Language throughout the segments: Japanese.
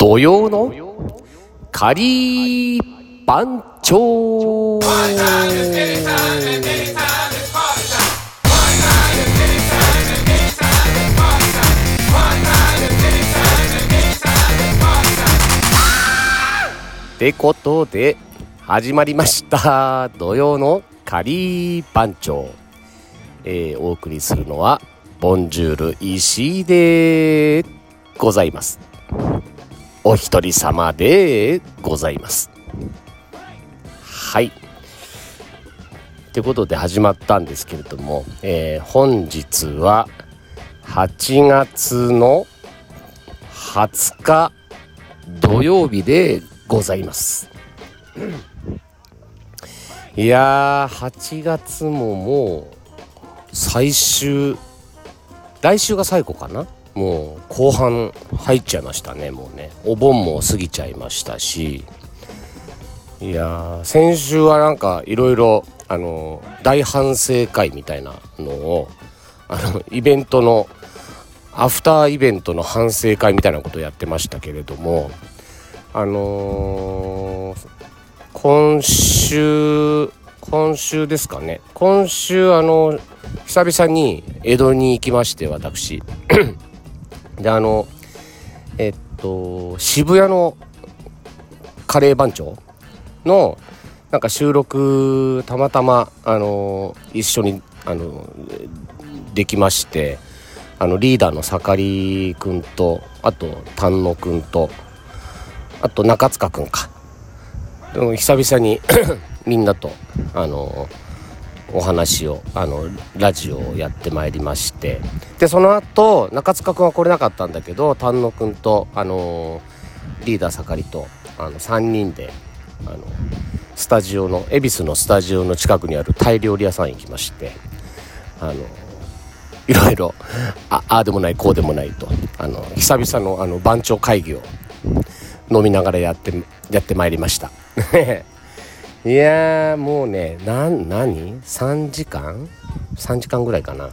土曜の仮番長。ってことで始まりました。土曜の仮番長、えー、お送りするのはボンジュール石井でございます。お一人様でございます。はい。ということで始まったんですけれども、えー、本日は8月の20日土曜日でございます。いやー8月ももう最終来週が最後かな？もう後半入っちゃいましたねもうね。お盆も過ぎちゃいましたし。いや先週はなんかいろいろあの大反省会みたいなのをあのイベントのアフターイベントの反省会みたいなことをやってましたけれどもあのー、今週今週ですかね。今週あの久々に江戸に行きまして私。であのえっと渋谷のカレー番長のなんか収録たまたまあの一緒にあのできましてあのリーダーの盛りくんとあと丹野くんとあと中塚くんか。でも久々に みんなとあのお話をあのラジオをやってまいりまして。でその後中塚君は来れなかったんだけど丹野君とあのリーダー盛りとあの3人であのスタジオの恵比寿のスタジオの近くにあるタイ料理屋さん行きましてあのいろいろああでもないこうでもないとあの久々のあの番長会議を飲みながらやってやってまいりました。いやもうね何何？3時間？3時間ぐらいかな。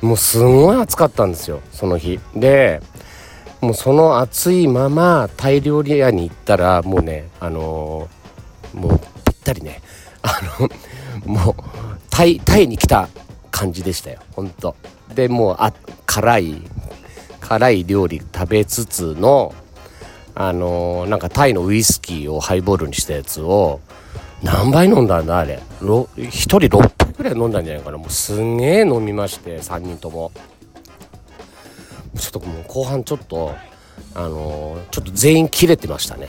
もうすごい暑かったんですよその日。でもうその暑いままタイ料理屋に行ったらもうねあのー、もうぴったりねあの もうタイタイに来た感じでしたよほんと。でもうあ辛い辛い料理食べつつのあのー、なんかタイのウイスキーをハイボールにしたやつを何杯飲んだんだあれ。1人6杯ぐらい飲んだんじゃないかな。もうすんげえ飲みまして3人とも。ちょっともう後半ちょっとあのー、ちょっと全員切れてましたね。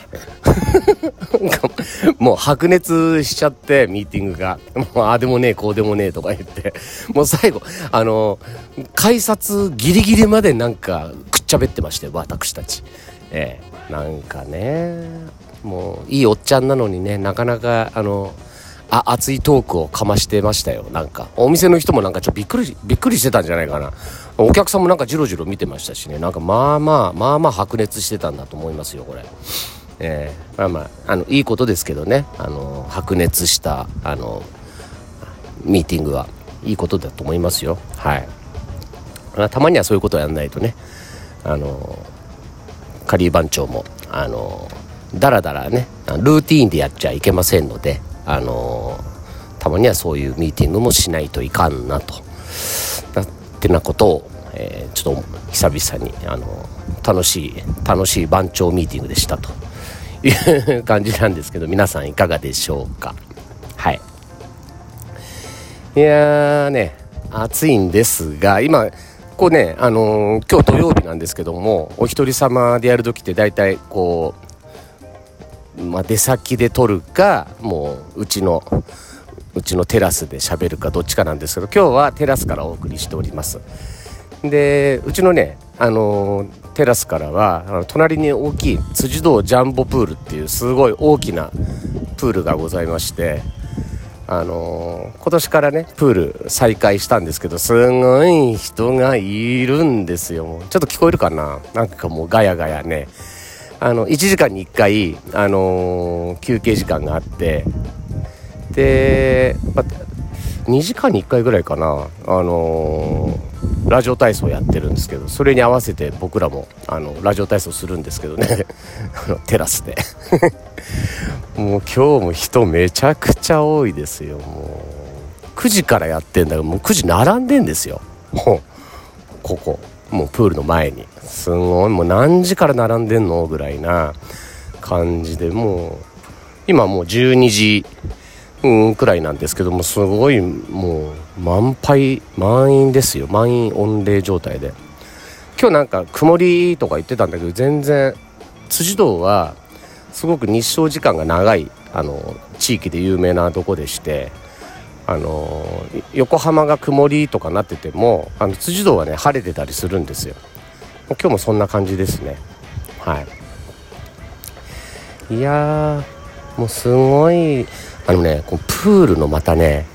もう白熱しちゃってミーティングが。もうああでもねえこうでもねえとか言って。もう最後あのー、改札ギリギリまでなんかくっちゃべってまして私たち。ええ。ー、なんかね。もういいおっちゃんなのにねなかなかあのあ熱いトークをかましてましたよ。なんかお店の人もなんかちょっとびっくりびっくりしてたんじゃないかな。お客さんもなんかジロジロ見てましたしね。なんかまあまあまあまあ白熱してたんだと思いますよこれ。えー、まあまああのいいことですけどね。あの白熱したあのミーティングはいいことだと思いますよ。はい。たまにはそういうことをやんないとね。あのカリー番長もあのだらだらねルーティーンでやっちゃいけませんのであのたまにはそういうミーティングもしないといかんなと。なってなことを、えー、ちょっと久々にあの楽しい楽しい番長ミーティングでしたと。いう 感じなんですけど皆さんいかがでしょうか。はい。いやーね暑いんですが今こうねあのー、今日土曜日なんですけどもお一人様でやる時って大体こうまあ、出先で撮るかもううちのうちのテラスで喋るかどっちかなんですけど今日はテラスからお送りしております。でうちのねあのテラスからは隣に大きい辻堂ジャンボプールっていうすごい大きなプールがございましてあの今年からねプール再開したんですけどすごい人がいるんですよ。ちょっと聞こえるかな？なんかもうガヤガヤね。あの1時間に1回、あのー、休憩時間があってで、ま2時間に1回ぐらいかな、あのラジオ体操やってるんですけどそれに合わせて僕らもあのラジオ体操するんですけどね テラスで。もう今日も人めちゃくちゃ多いですよもう。9時からやってんだけどもう9時並んでんですよ。ここ。もうプールの前にすごいもう何時から並んでんのぐらいな感じでもう今もう12時うんくらいなんですけどもすごいもう満杯満員ですよ。満員御礼状態で。今日なんか曇りとか言ってたんだけど全然辻堂はすごく日照時間が長いあの地域で有名なとこでしてあの横浜が曇りとかなっててもあの辻堂はね晴れてたりするんですよ。今日もそんな感じですね。はい。いやもうすごいあのねこうプールのまたね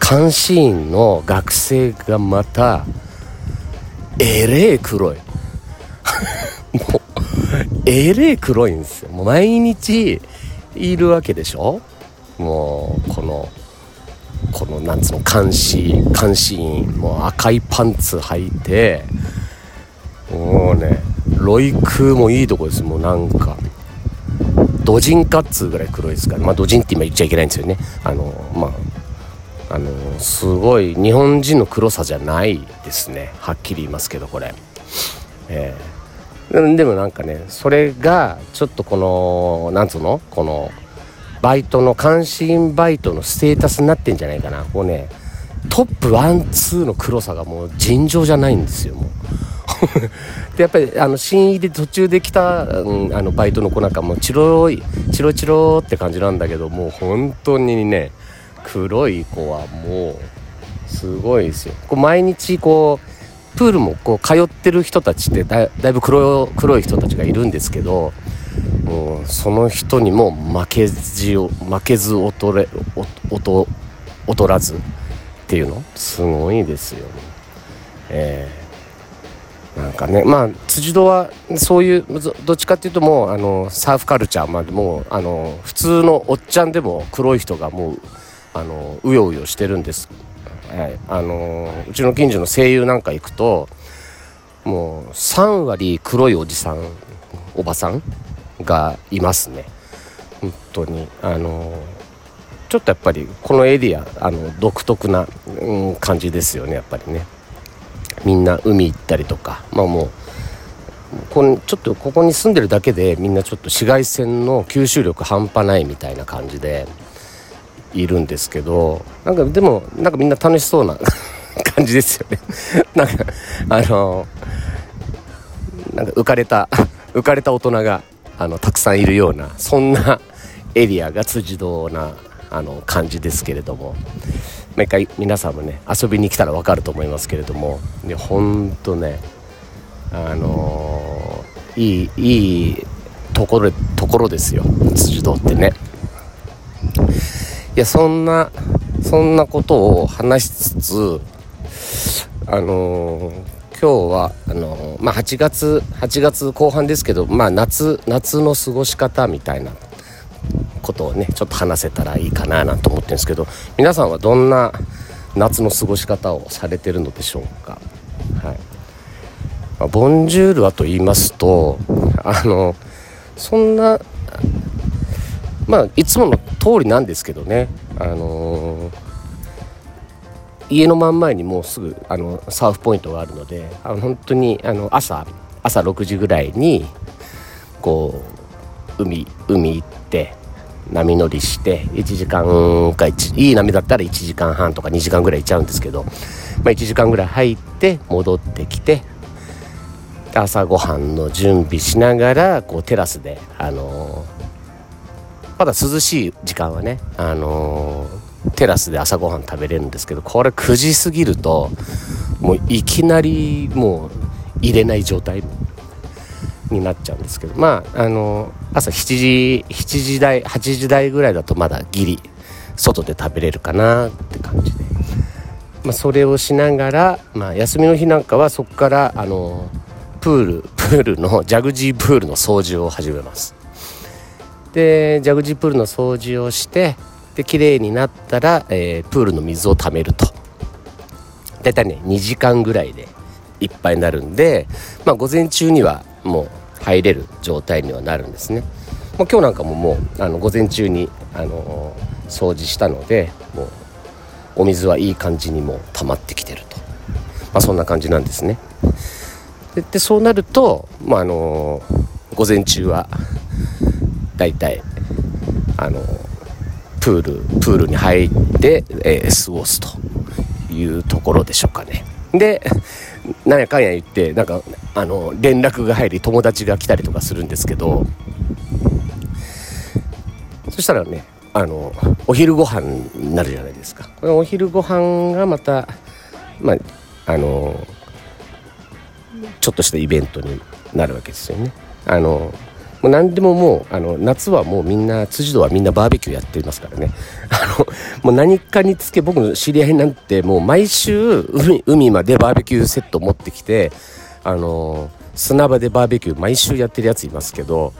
監視員の学生がまたえれえ黒い。もうえれえ黒いんですよ。もう毎日いるわけでしょ？もうこのこのなんつうの監視監視員もう赤いパンツ履いてもうねロイクもいいとこですもうなんか。ドジンカっつうぐらい黒いですからまあドジンって今言っちゃいけないんですよね。あのまああのすごい日本人の黒さじゃないですね。はっきり言いますけどこれ。えー、でもなんかねそれがちょっとこのなんつうの？このバイトの監視員バイトのステータスになってんじゃないかな。こうねトップワンツーの黒さがもう尋常じゃないんですよもう。でやっぱりあの新入りで途中で来た、うん、あのバイトの子なんかもチロいチロチロって感じなんだけどもう本当にね黒い子はもうすごいですよ。こう毎日こうプールもこう通ってる人たちってだいぶ黒黒い人たちがいるんですけどもうその人にも負けず負けず劣れ劣らずっていうの？すごいですよね。えーなんかねまあ辻堂はそういうどっちかっていうともうあのサーフカルチャーまでもあの普通のおっちゃんでも黒い人がもうあのうようよしてるんです、はい、あのうちの近所の声優なんか行くともう3割黒いおじさんおばさんがいますね。本当に。あのちょっとやっぱりこのエリアあの独特な、うん、感じですよねやっぱりね。みんな海行ったりとか。まあもうこのちょっとここに住んでるだけでみんなちょっと紫外線の吸収力半端ないみたいな感じでいるんですけどなんかでもなんかみんな楽しそうな 感じですよね。なんかあのなんか浮かれた浮かれた大人があのたくさんいるようなそんな エリアが辻堂なあの感じですけれども毎回皆さんもね遊びに来たら分かると思いますけれどもほんとねあのー、いいいいところところですよ辻堂ってね。いやそんなそんなことを話しつつあのー、今日はあの、まあ、8月8月後半ですけど、まあ夏、夏の過ごし方みたいなことをねちょっと話せたらいいかななんて思ってるんですけど皆さんはどんな夏の過ごし方をされてるのでしょうか？はいまあ、ボンジュールはと言いますとあのそんなまあいつもの通りなんですけどねあのー、家の真ん前にもうすぐあのサーフポイントがあるのであの本当にあの朝朝6時ぐらいにこう海海行って波乗りして1時間かいい波だったら1時間半とか2時間ぐらいいっちゃうんですけど、まあ、1時間ぐらい入って戻ってきて朝ごはんの準備しながらこうテラスで、あのー、まだ涼しい時間はね、あのー、テラスで朝ごはん食べれるんですけどこれ9時過ぎるともういきなりもう入れない状態になっちゃうんですけどまああの朝7時7時台8時台ぐらいだとまだギリ外で食べれるかなって感じで、まあ、それをしながら、まあ、休みの日なんかはそこからあのプールプールのジャグジープールの掃除を始めます。でジャグジープールの掃除をしてで綺麗になったら、えー、プールの水をためると大体ね2時間ぐらいでいっぱいになるんで、まあ、午前中にはもう入れる状態にはなるんですね。もう今日なんかももうあの午前中にあの掃除したのでもうお水はいい感じにもう溜まってきてると、まあ、そんな感じなんですね。でそうなると、まあ、あの午前中はだいたいあのプールプールに入って、えー、過ごすというところでしょうかね。でなんやかんや言ってなんかあの連絡が入り友達が来たりとかするんですけどそしたらねあのお昼ご飯になるじゃないですかこのお昼ご飯がまたまああのちょっとしたイベントになるわけですよねあのもう何でももうあの夏はもうみんな辻堂はみんなバーベキューやっていますからね。あのもう何かにつけ僕の知り合いなんてもう毎週海海までバーベキューセット持ってきてあの砂場でバーベキュー毎週やってるやついますけど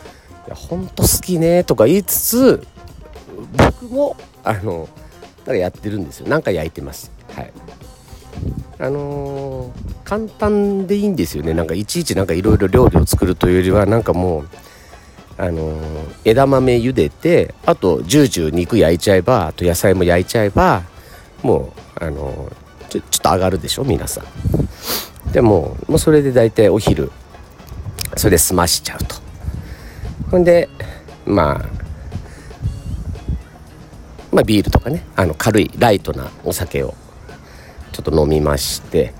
いやほんと好きねとか言いつつ僕もあのなんかやってるんですよ。なんか焼いてます。はい。あのー、簡単でいいんですよね。なんかいちいちなんかいろいろ料理を作るというよりはなんかもうあのー、枝豆茹でてあとジュージュー肉焼いちゃえばあと野菜も焼いちゃえばもうあのー、ちょちょっと上がるでしょ皆さん。でももうそれで大体お昼それで済ましちゃうと。ほんでまあまあビールとかねあの軽いライトなお酒をちょっと飲みまして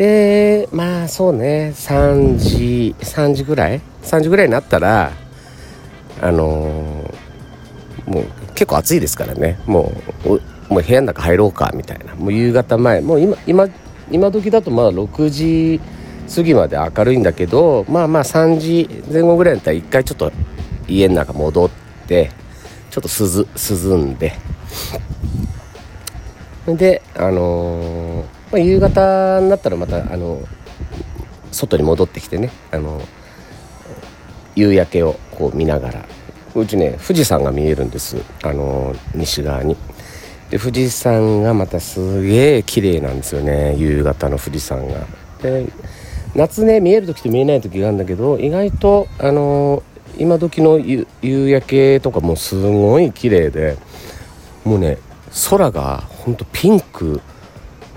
でまあそうね3時3時ぐらい？3時ぐらいになったらあのー、もう結構暑いですからね。もうもう部屋の中入ろうかみたいな。もう夕方前もう今今今時だとまだ6時過ぎまで明るいんだけどまあまあ3時前後ぐらいだったら一回ちょっと家の中戻ってちょっと涼んで。であのー、まあ、夕方になったらまたあの外に戻ってきてねあの夕焼けをこう見ながらうちね富士山が見えるんです。あの西側に。で富士山がまたすげえ綺麗なんですよね夕方の富士山が。で夏ね見える時と見えない時があるんだけど意外とあの今時の夕焼けとかもすごい綺麗でもうね空がほんとピンク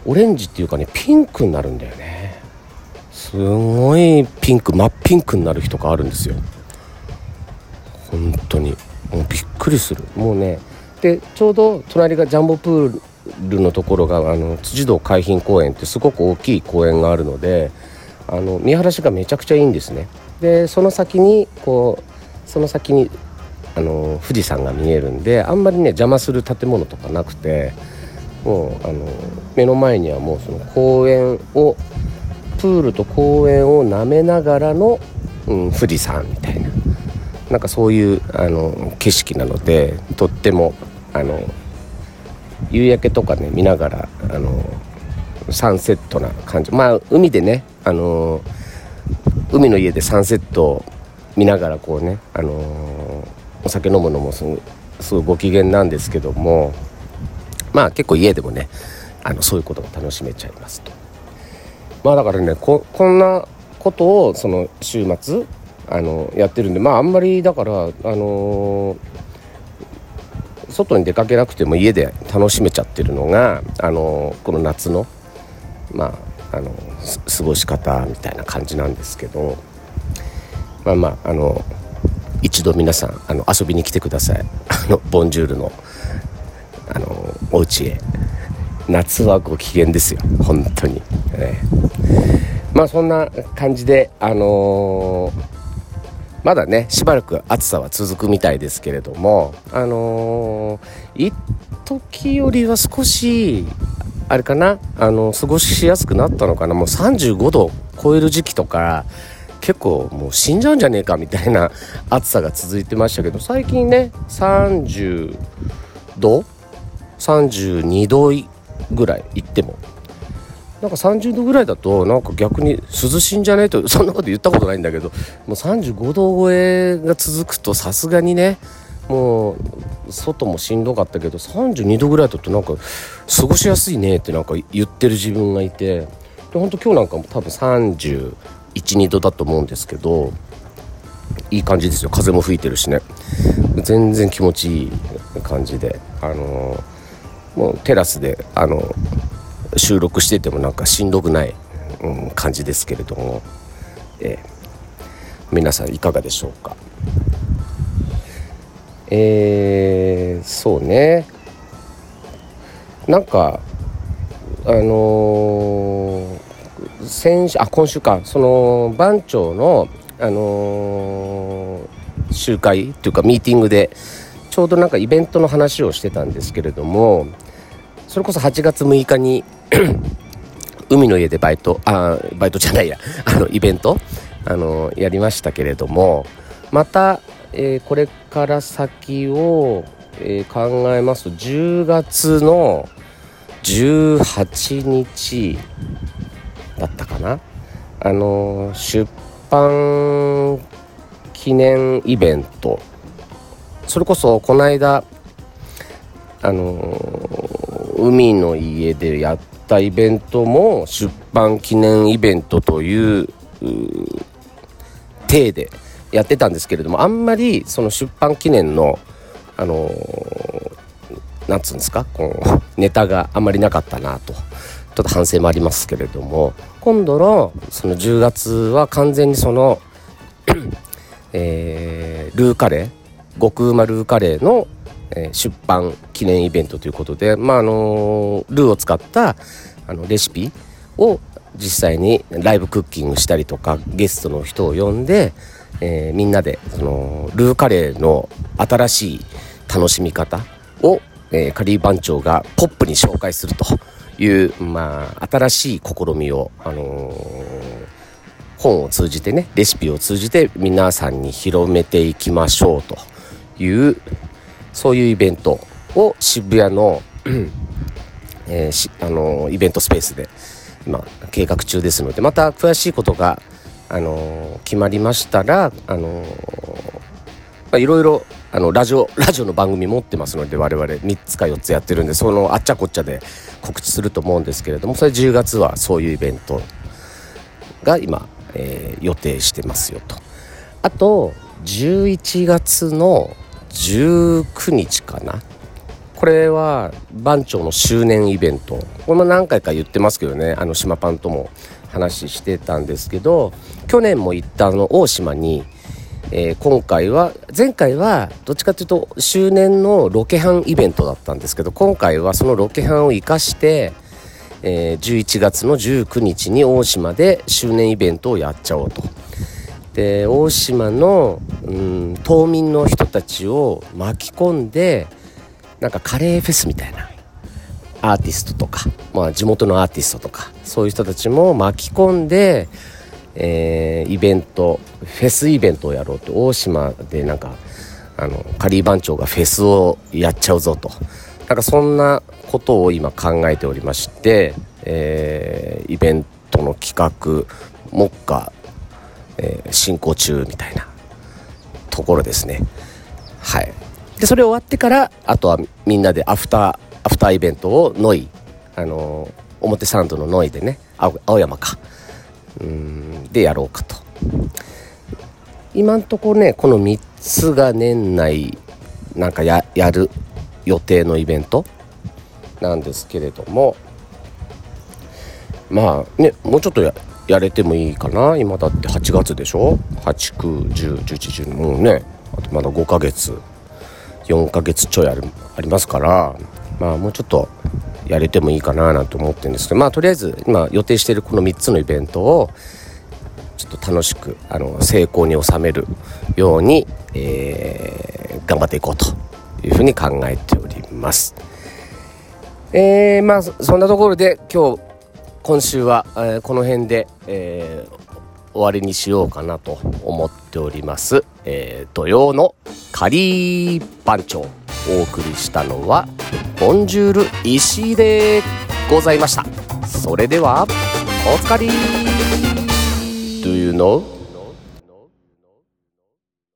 オレンジっていうかねピンクになるんだよね。すごいピンク真っピンクになる日とかあるんですよ。本当に。もうびっくりする。もうねでちょうど隣がジャンボプールのところがあの辻堂海浜公園ってすごく大きい公園があるのであの見晴らしがめちゃくちゃいいんですね。でその先にこうその先にあの富士山が見えるんであんまりね邪魔する建物とかなくてもうあの目の前にはもうその公園をプールと公園を舐めながらの、うん、富士山みたいな。なんかそういうあの景色なのでとってもあの夕焼けとかね見ながらあのサンセットな感じ。まあ海でねあの海の家でサンセットを見ながらこうねあのお酒飲むのもすごすごいご機嫌なんですけどもまあ結構家でもねあのそういうことが楽しめちゃいますと。まあだからねこんなことをその週末あのやってるんでまああんまりだからあのー、外に出かけなくても家で楽しめちゃってるのがあのー、この夏のまああの過ごし方みたいな感じなんですけどまあまああの一度皆さんあの遊びに来てくださいあのボンジュールのあのお家へ。夏はご機嫌ですよ。本当に、えー、まあそんな感じであのー、まだねしばらく暑さは続くみたいですけれどもあのー、一時よりは少しあれかなあの過ごしやすくなったのかな。もう35度超える時期とか結構もう死んじゃうんじゃねえかみたいな暑さが続いてましたけど最近ね30度32度ぐらい行っても。なんか30度ぐらいだとなんか逆に涼しいんじゃね？えと そんなこと言ったことないんだけど。もう35度超えが続くとさすがにねもう外もしんどかったけど32度ぐらいだとなんか過ごしやすいねってなんか言ってる自分がいて。で本当今日なんかも多分312度だと思うんですけどいい感じですよ。風も吹いてるしね。全然気持ちいい感じで。あのー、もうテラスであの収録しててもなんかしんどくない、うん、感じですけれども、えー、皆さんいかがでしょうか。えー、そうね。なんかあのー、先週あ今週か。その番長のあのー、集会っていうかミーティングでちょうどなんかイベントの話をしてたんですけれどもそれこそ8月6日に 海の家でバイトあバイトじゃないや。あのイベントあのやりましたけれどもまた、えー、これから先を、えー、考えますと10月の18日だったかな。あの出版記念イベント。それこそこの間あの海の家でやったイベントも出版記念イベントという体でやってたんですけれどもあんまりその出版記念のあのなんつうんですかこうネタがあんまりなかったなと。ちょっと反省もありますけれども今度のその10月は完全にそのえー、ルーカレー極うまルーカレーの、え、出版記念イベントということでまああのルーを使ったあのレシピを実際にライブクッキングしたりとかゲストの人を呼んで、えー、みんなでそのルーカレーの新しい楽しみ方をえー、カリー番長がポップに紹介するという、まあ、新しい試みを、あのー、本を通じてねレシピを通じて皆さんに広めていきましょうというそういうイベントを渋谷の、えー、あの、イベントスペースで今計画中ですのでまた詳しいことが、あの決まりましたら、あのまあ、いろいろあのラジオラジオの番組持ってますので我々3つか4つやってるんでそのあっちゃこっちゃで告知すると思うんですけれどもそれ10月はそういうイベントが今、えー、予定してますよと。あと11月の19日かな。これは番長の周年イベント。これも何回か言ってますけどね。あの島パンとも話してたんですけど去年も行ったあの大島にえー、今回は前回はどっちかというと周年のロケハンイベントだったんですけど今回はそのロケハンを生かして、えー、11月の19日に大島で周年イベントをやっちゃおうと。で大島の、うん、島民の人たちを巻き込んでなんかカレーフェスみたいなアーティストとか、まあ、地元のアーティストとかそういう人たちも巻き込んでえー、イベントフェスイベントをやろうと。大島でなんかあのカリー番長がフェスをやっちゃうぞと。なんかそんなことを今考えておりまして、えー、イベントの企画目下、えー、進行中みたいなところですね。はい。でそれ終わってからあとはみんなでアフターアフターイベントをノイあの表参道のノイでね青山か。うんでやろうかと。今んとこねこの3つが年内なんかややる予定のイベントなんですけれどもまあねもうちょっとややれてもいいかな。今だって8月でしょ？8910111もうね。あとまだ5ヶ月。4ヶ月ちょいあるありますから。まあもうちょっとやれてもいいかななんて思ってるんですけど。まあとりあえず今予定しているこの3つのイベントをちょっと楽しくあの成功に収めるように、えー、頑張っていこうというふうに考えております。えー、まあそんなところで今日今週は、えー、この辺で、えー、終わりにしようかなと思っております、えー、土曜のカリー番長お送りしたのはボンジュール石井でございました。それではおつかり Do you know?